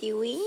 chiều yến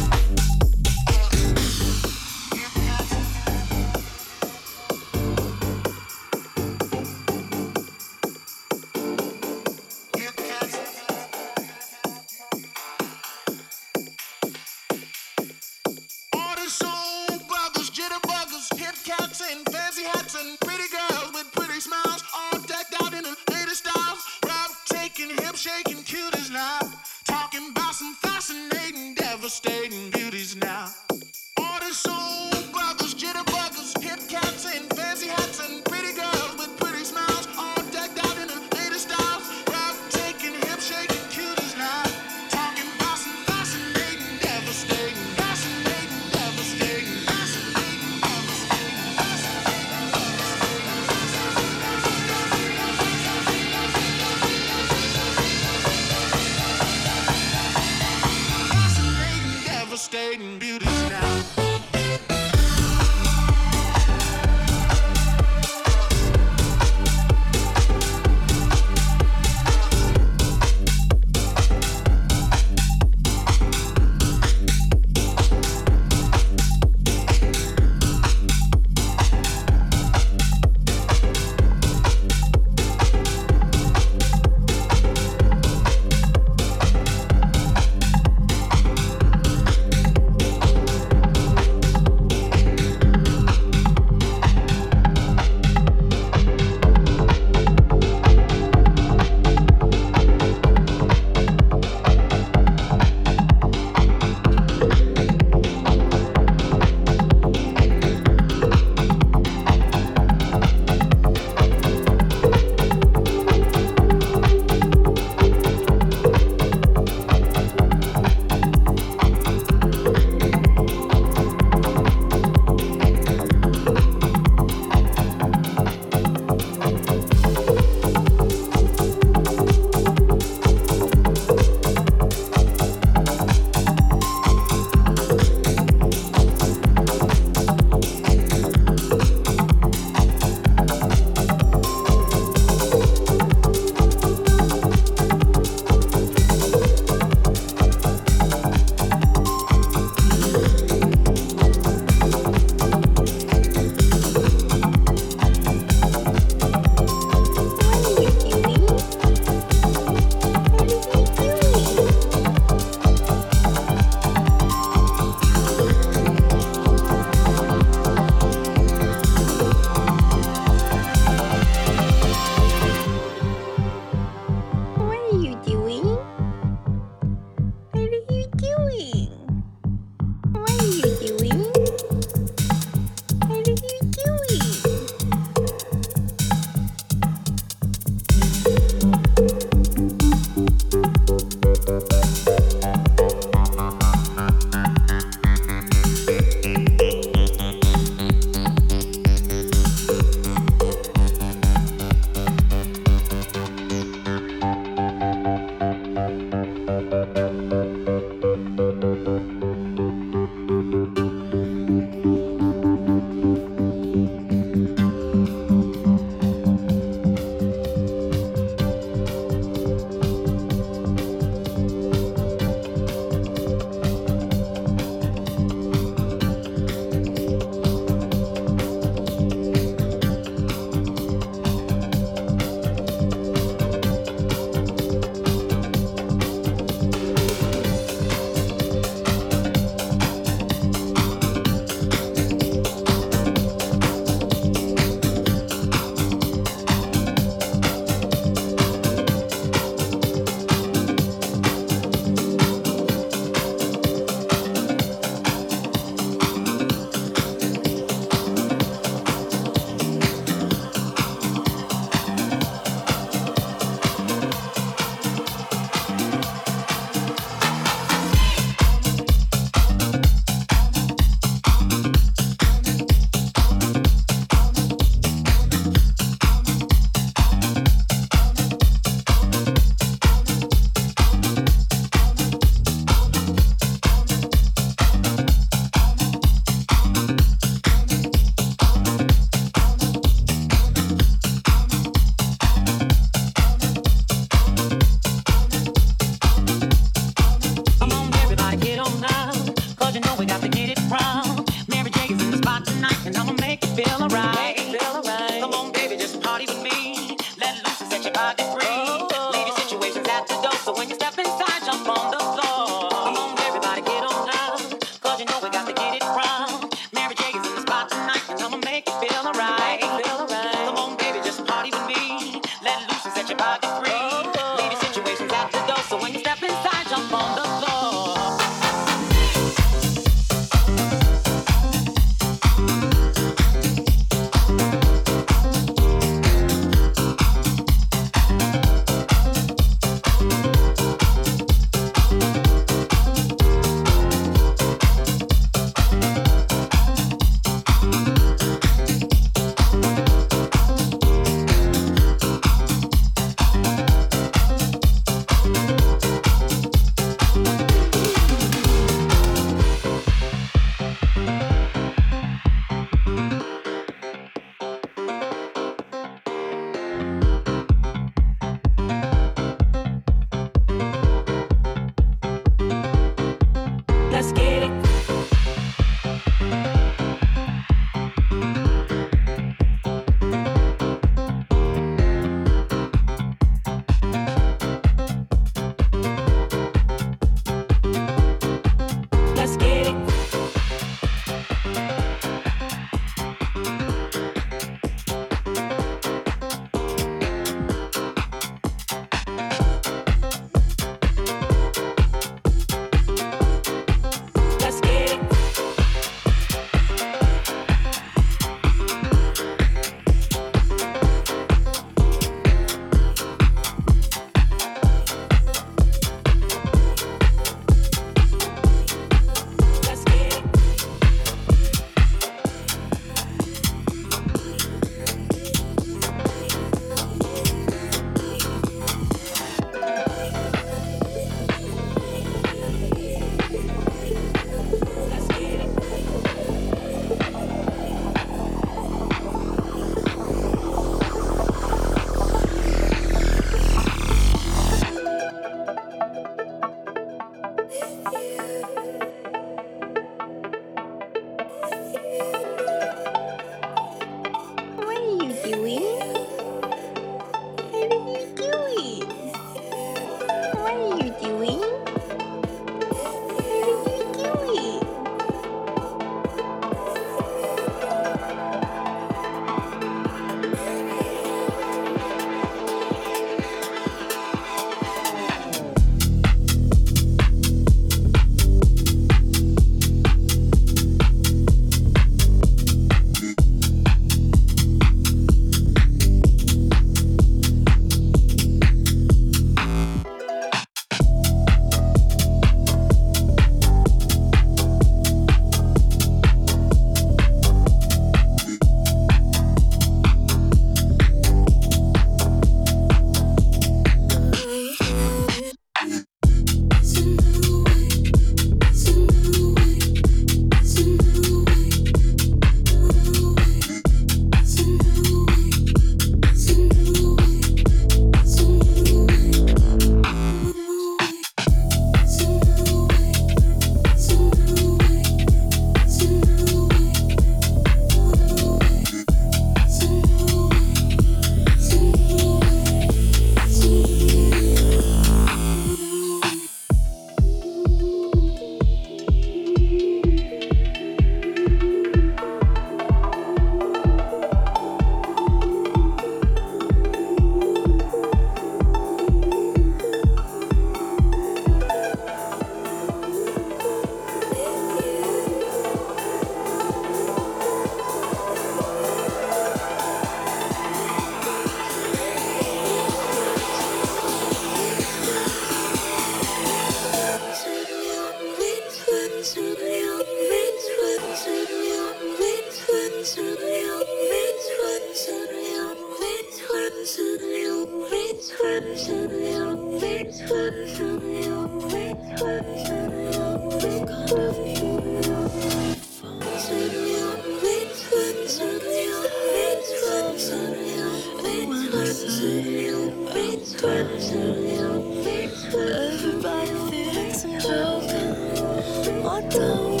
down.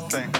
Thing.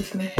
Give me.